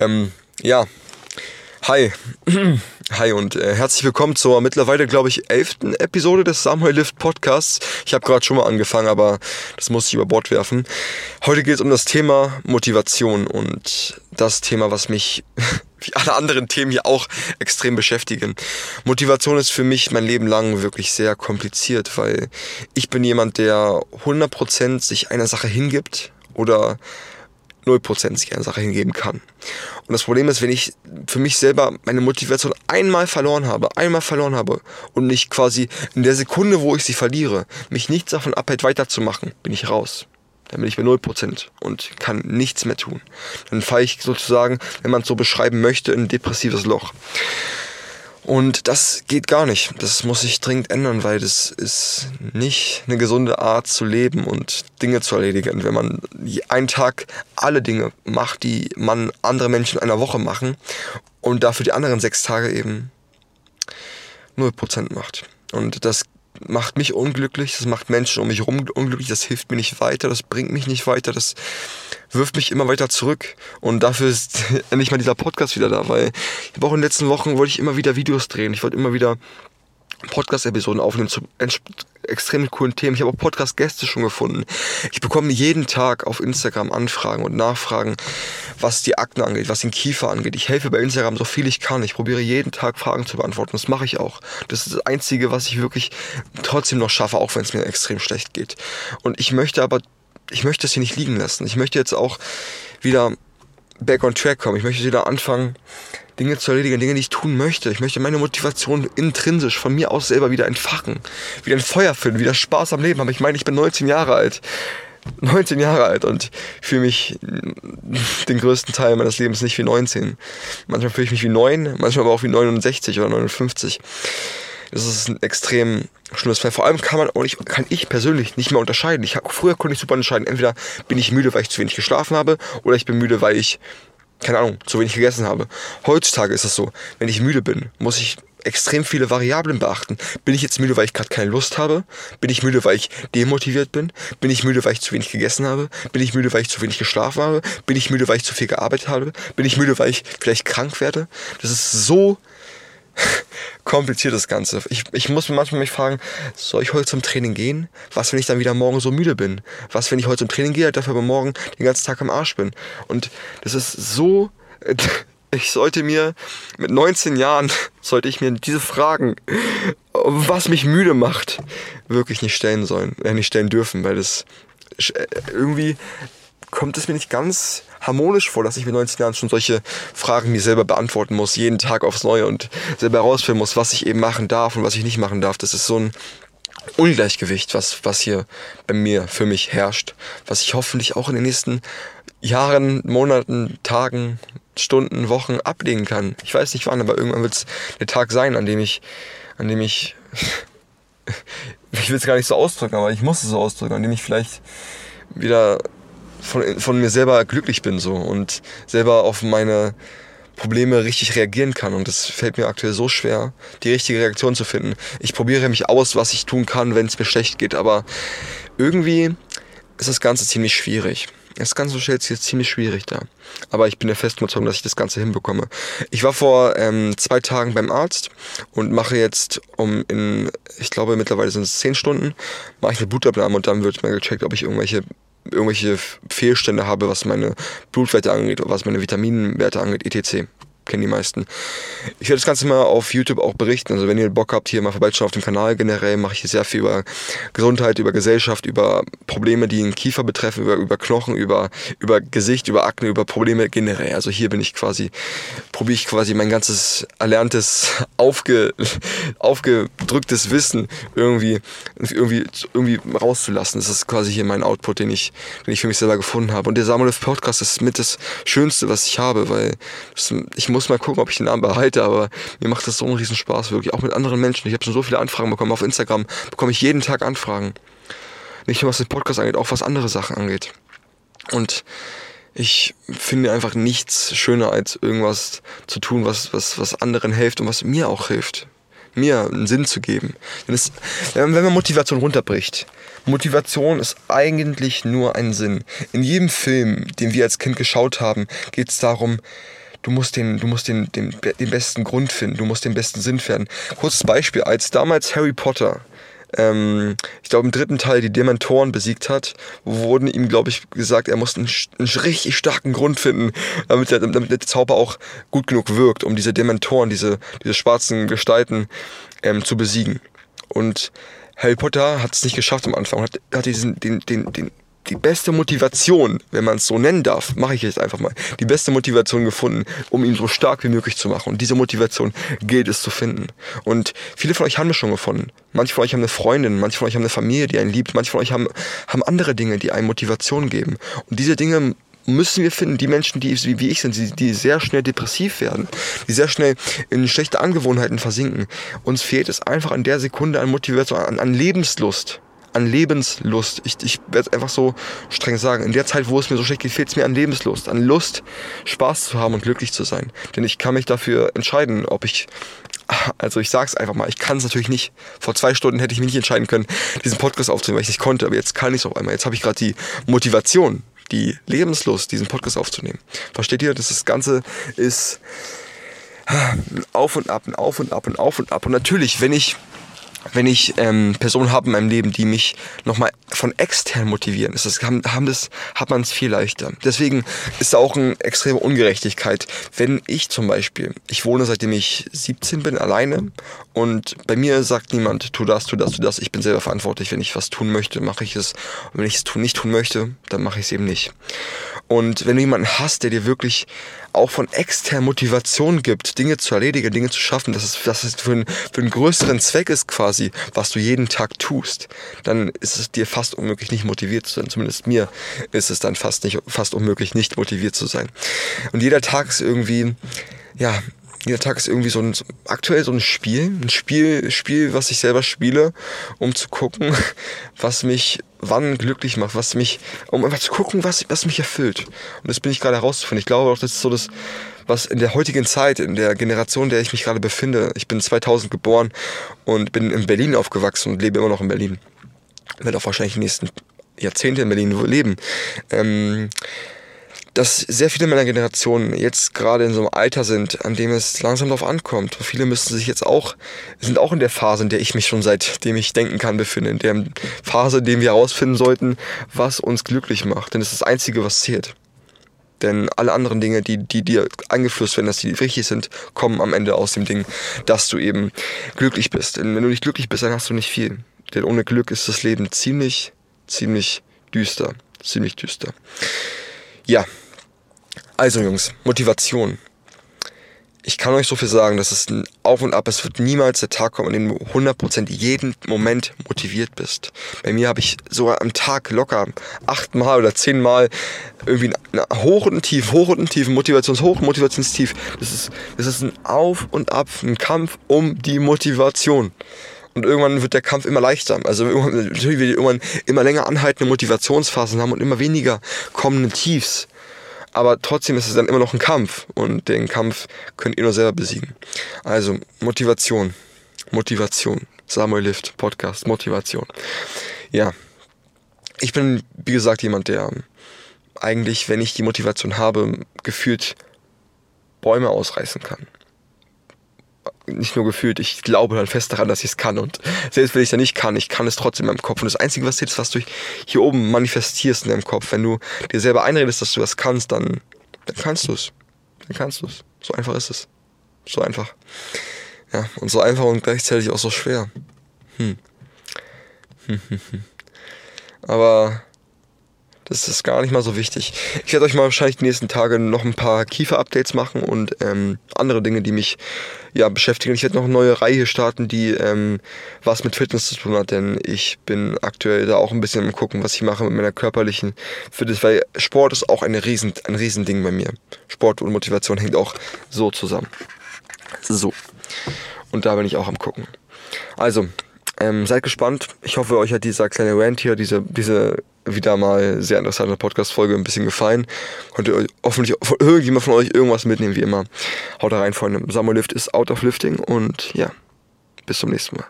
Ähm, ja, hi. Hi und äh, herzlich willkommen zur mittlerweile, glaube ich, elften Episode des Samuel Lift Podcasts. Ich habe gerade schon mal angefangen, aber das muss ich über Bord werfen. Heute geht es um das Thema Motivation und das Thema, was mich wie alle anderen Themen hier auch extrem beschäftigen. Motivation ist für mich mein Leben lang wirklich sehr kompliziert, weil ich bin jemand, der 100% sich einer Sache hingibt oder 0% sich einer Sache hingeben kann. Und das Problem ist, wenn ich für mich selber meine Motivation einmal verloren habe, einmal verloren habe und nicht quasi in der Sekunde, wo ich sie verliere, mich nichts davon abhält, weiterzumachen, bin ich raus. Dann bin ich bei 0% und kann nichts mehr tun. Dann falle ich sozusagen, wenn man es so beschreiben möchte, in ein depressives Loch. Und das geht gar nicht. Das muss sich dringend ändern, weil das ist nicht eine gesunde Art zu leben und Dinge zu erledigen. Wenn man einen Tag alle Dinge macht, die man andere Menschen in einer Woche machen und dafür die anderen sechs Tage eben 0% macht. Und das macht mich unglücklich, das macht Menschen um mich herum unglücklich, das hilft mir nicht weiter, das bringt mich nicht weiter, das wirft mich immer weiter zurück. Und dafür ist endlich mal dieser Podcast wieder da, weil ich habe auch in den letzten Wochen wollte ich immer wieder Videos drehen, ich wollte immer wieder Podcast-Episoden aufnehmen zu extrem coolen Themen. Ich habe auch Podcast-Gäste schon gefunden. Ich bekomme jeden Tag auf Instagram Anfragen und Nachfragen, was die Akten angeht, was den Kiefer angeht. Ich helfe bei Instagram so viel ich kann. Ich probiere jeden Tag Fragen zu beantworten. Das mache ich auch. Das ist das Einzige, was ich wirklich trotzdem noch schaffe, auch wenn es mir extrem schlecht geht. Und ich möchte aber, ich möchte es hier nicht liegen lassen. Ich möchte jetzt auch wieder back on track kommen. Ich möchte wieder anfangen, Dinge zu erledigen, Dinge, die ich tun möchte. Ich möchte meine Motivation intrinsisch von mir aus selber wieder entfachen. Wieder ein Feuer finden, wieder Spaß am Leben haben. Ich meine, ich bin 19 Jahre alt. 19 Jahre alt und fühle mich den größten Teil meines Lebens nicht wie 19. Manchmal fühle ich mich wie 9, manchmal aber auch wie 69 oder 59. Das ist ein extrem schlimmes Fall. Vor allem kann man auch nicht, kann ich persönlich nicht mehr unterscheiden. Ich, früher konnte ich super unterscheiden. Entweder bin ich müde, weil ich zu wenig geschlafen habe, oder ich bin müde, weil ich keine Ahnung, zu wenig gegessen habe. Heutzutage ist es so, wenn ich müde bin, muss ich extrem viele Variablen beachten. Bin ich jetzt müde, weil ich gerade keine Lust habe? Bin ich müde, weil ich demotiviert bin? Bin ich müde, weil ich zu wenig gegessen habe? Bin ich müde, weil ich zu wenig geschlafen habe? Bin ich müde, weil ich zu viel gearbeitet habe? Bin ich müde, weil ich vielleicht krank werde? Das ist so kompliziert das Ganze. Ich, ich muss manchmal mich fragen, soll ich heute zum Training gehen? Was, wenn ich dann wieder morgen so müde bin? Was, wenn ich heute zum Training gehe, dafür aber morgen den ganzen Tag am Arsch bin? Und das ist so, ich sollte mir mit 19 Jahren, sollte ich mir diese Fragen, was mich müde macht, wirklich nicht stellen sollen, äh, nicht stellen dürfen, weil das äh, irgendwie kommt es mir nicht ganz harmonisch vor, dass ich mit 19 Jahren schon solche Fragen mir selber beantworten muss, jeden Tag aufs Neue und selber herausfinden muss, was ich eben machen darf und was ich nicht machen darf. Das ist so ein Ungleichgewicht, was, was hier bei mir für mich herrscht, was ich hoffentlich auch in den nächsten Jahren, Monaten, Tagen, Stunden, Wochen ablegen kann. Ich weiß nicht wann, aber irgendwann wird es der Tag sein, an dem ich, an dem ich, ich will es gar nicht so ausdrücken, aber ich muss es so ausdrücken, an dem ich vielleicht wieder von, von mir selber glücklich bin so und selber auf meine Probleme richtig reagieren kann. Und das fällt mir aktuell so schwer, die richtige Reaktion zu finden. Ich probiere mich aus, was ich tun kann, wenn es mir schlecht geht, aber irgendwie ist das Ganze ziemlich schwierig. Das Ganze stellt sich jetzt ziemlich schwierig da. Aber ich bin der festen Überzeugung, dass ich das Ganze hinbekomme. Ich war vor ähm, zwei Tagen beim Arzt und mache jetzt um in, ich glaube mittlerweile sind es zehn Stunden, mache ich eine Blutabnahme und dann wird mal gecheckt, ob ich irgendwelche irgendwelche Fehlstände habe, was meine Blutwerte angeht, was meine Vitaminwerte angeht, etc kennen die meisten. Ich werde das Ganze mal auf YouTube auch berichten. Also wenn ihr Bock habt, hier mal vorbeizuschauen auf dem Kanal. Generell mache ich hier sehr viel über Gesundheit, über Gesellschaft, über Probleme, die den Kiefer betreffen, über, über Knochen, über, über Gesicht, über Akne, über Probleme generell. Also hier bin ich quasi, probiere ich quasi mein ganzes erlerntes, aufge, aufgedrücktes Wissen irgendwie, irgendwie, irgendwie rauszulassen. Das ist quasi hier mein Output, den ich, den ich für mich selber gefunden habe. Und der Samuel Podcast ist mit das Schönste, was ich habe, weil ich muss muss mal gucken, ob ich den Namen behalte, aber mir macht das so einen riesen Spaß, wirklich. Auch mit anderen Menschen. Ich habe schon so viele Anfragen bekommen. Auf Instagram bekomme ich jeden Tag Anfragen. Nicht nur was den Podcast angeht, auch was andere Sachen angeht. Und ich finde einfach nichts schöner, als irgendwas zu tun, was, was, was anderen hilft und was mir auch hilft. Mir einen Sinn zu geben. Es, wenn man Motivation runterbricht, Motivation ist eigentlich nur ein Sinn. In jedem Film, den wir als Kind geschaut haben, geht es darum, du musst den, du musst den, den, den besten Grund finden, du musst den besten Sinn finden. Kurzes Beispiel, als damals Harry Potter ähm, ich glaube, im dritten Teil die Dementoren besiegt hat, wurden ihm, glaube ich, gesagt, er muss einen, einen, richtig starken Grund finden, damit der, damit der Zauber auch gut genug wirkt, um diese Dementoren, diese, diese schwarzen Gestalten ähm, zu besiegen. Und Harry Potter hat es nicht geschafft am Anfang, hat, hat diesen, den, den, den, die beste Motivation, wenn man es so nennen darf, mache ich jetzt einfach mal, die beste Motivation gefunden, um ihn so stark wie möglich zu machen. Und diese Motivation gilt es zu finden. Und viele von euch haben es schon gefunden. Manche von euch haben eine Freundin, manche von euch haben eine Familie, die einen liebt, manche von euch haben, haben andere Dinge, die einem Motivation geben. Und diese Dinge müssen wir finden, die Menschen, die wie ich sind, die, die sehr schnell depressiv werden, die sehr schnell in schlechte Angewohnheiten versinken. Uns fehlt es einfach an der Sekunde an Motivation, an, an Lebenslust an Lebenslust. Ich, ich werde es einfach so streng sagen. In der Zeit, wo es mir so schlecht geht, fehlt es mir an Lebenslust, an Lust, Spaß zu haben und glücklich zu sein. Denn ich kann mich dafür entscheiden, ob ich, also ich sag's einfach mal, ich kann es natürlich nicht. Vor zwei Stunden hätte ich mich nicht entscheiden können, diesen Podcast aufzunehmen, weil ich nicht konnte. Aber jetzt kann ich es auf einmal. Jetzt habe ich gerade die Motivation, die Lebenslust, diesen Podcast aufzunehmen. Versteht ihr? Das, das Ganze ist auf und ab und auf und ab und auf und ab. Und natürlich, wenn ich wenn ich ähm, Personen habe in meinem Leben, die mich nochmal von extern motivieren, ist das, haben, haben das, hat man es viel leichter. Deswegen ist da auch eine extreme Ungerechtigkeit. Wenn ich zum Beispiel, ich wohne seitdem ich 17 bin alleine und bei mir sagt niemand, tu das, tu das, tu das, ich bin selber verantwortlich. Wenn ich was tun möchte, mache ich es. Und wenn ich es nicht tun möchte, dann mache ich es eben nicht. Und wenn du jemanden hast, der dir wirklich auch von externer Motivation gibt, Dinge zu erledigen, Dinge zu schaffen, dass es, dass es für, einen, für einen größeren Zweck ist quasi, was du jeden Tag tust, dann ist es dir fast unmöglich, nicht motiviert zu sein. Zumindest mir ist es dann fast, nicht, fast unmöglich, nicht motiviert zu sein. Und jeder Tag ist irgendwie, ja, jeder Tag ist irgendwie so ein, aktuell so ein Spiel, ein Spiel, Spiel, was ich selber spiele, um zu gucken, was mich wann glücklich macht, was mich, um einfach zu gucken, was, was mich erfüllt. Und das bin ich gerade herauszufinden. Ich glaube auch, das ist so das, was in der heutigen Zeit, in der Generation, in der ich mich gerade befinde, ich bin 2000 geboren und bin in Berlin aufgewachsen und lebe immer noch in Berlin. Werde auch wahrscheinlich die nächsten Jahrzehnte in Berlin leben. Ähm, dass sehr viele meiner Generation jetzt gerade in so einem Alter sind, an dem es langsam darauf ankommt. Und viele müssen sich jetzt auch, sind auch in der Phase, in der ich mich schon seitdem ich denken kann befinde, in der Phase, in der wir herausfinden sollten, was uns glücklich macht. Denn es ist das Einzige, was zählt. Denn alle anderen Dinge, die, die dir angeflüsst werden, dass die richtig sind, kommen am Ende aus dem Ding, dass du eben glücklich bist. Denn wenn du nicht glücklich bist, dann hast du nicht viel. Denn ohne Glück ist das Leben ziemlich, ziemlich düster. Ziemlich düster. Ja, also Jungs, Motivation. Ich kann euch so viel sagen, das ist ein Auf und Ab. Es wird niemals der Tag kommen, an dem du 100% jeden Moment motiviert bist. Bei mir habe ich sogar am Tag locker achtmal oder zehnmal irgendwie ein Hoch und ein Tief, Hoch und ein Tief, Motivationshoch, Motivationstief. Das ist, das ist ein Auf und Ab, ein Kampf um die Motivation. Und irgendwann wird der Kampf immer leichter. Also natürlich wird irgendwann immer länger anhaltende Motivationsphasen haben und immer weniger kommende Tiefs. Aber trotzdem ist es dann immer noch ein Kampf. Und den Kampf könnt ihr nur selber besiegen. Also Motivation, Motivation, Samuel Lift Podcast, Motivation. Ja, ich bin wie gesagt jemand, der eigentlich, wenn ich die Motivation habe, gefühlt Bäume ausreißen kann nicht nur gefühlt, ich glaube dann fest daran, dass ich es kann. Und selbst wenn ich es dann nicht kann, ich kann es trotzdem in meinem Kopf. Und das Einzige, was zählt, was du hier oben manifestierst in deinem Kopf. Wenn du dir selber einredest, dass du das kannst, dann, dann kannst du es. Dann kannst du es. So einfach ist es. So einfach. Ja, und so einfach und gleichzeitig auch so schwer. Hm. Aber das ist gar nicht mal so wichtig. Ich werde euch mal wahrscheinlich die nächsten Tage noch ein paar Kiefer-Updates machen und ähm, andere Dinge, die mich ja, beschäftigen. Ich werde noch eine neue Reihe starten, die ähm, was mit Fitness zu tun hat, denn ich bin aktuell da auch ein bisschen im Gucken, was ich mache mit meiner körperlichen Fitness, weil Sport ist auch eine riesen, ein Riesending bei mir. Sport und Motivation hängt auch so zusammen. So. Und da bin ich auch am gucken. Also, ähm, seid gespannt. Ich hoffe, euch hat dieser kleine Rant hier, diese, diese wieder mal sehr interessante Podcast-Folge ein bisschen gefallen. Konnte euch hoffentlich irgendjemand von euch irgendwas mitnehmen, wie immer. Haut rein, Freunde. Samuel Lift ist out of lifting und ja, bis zum nächsten Mal.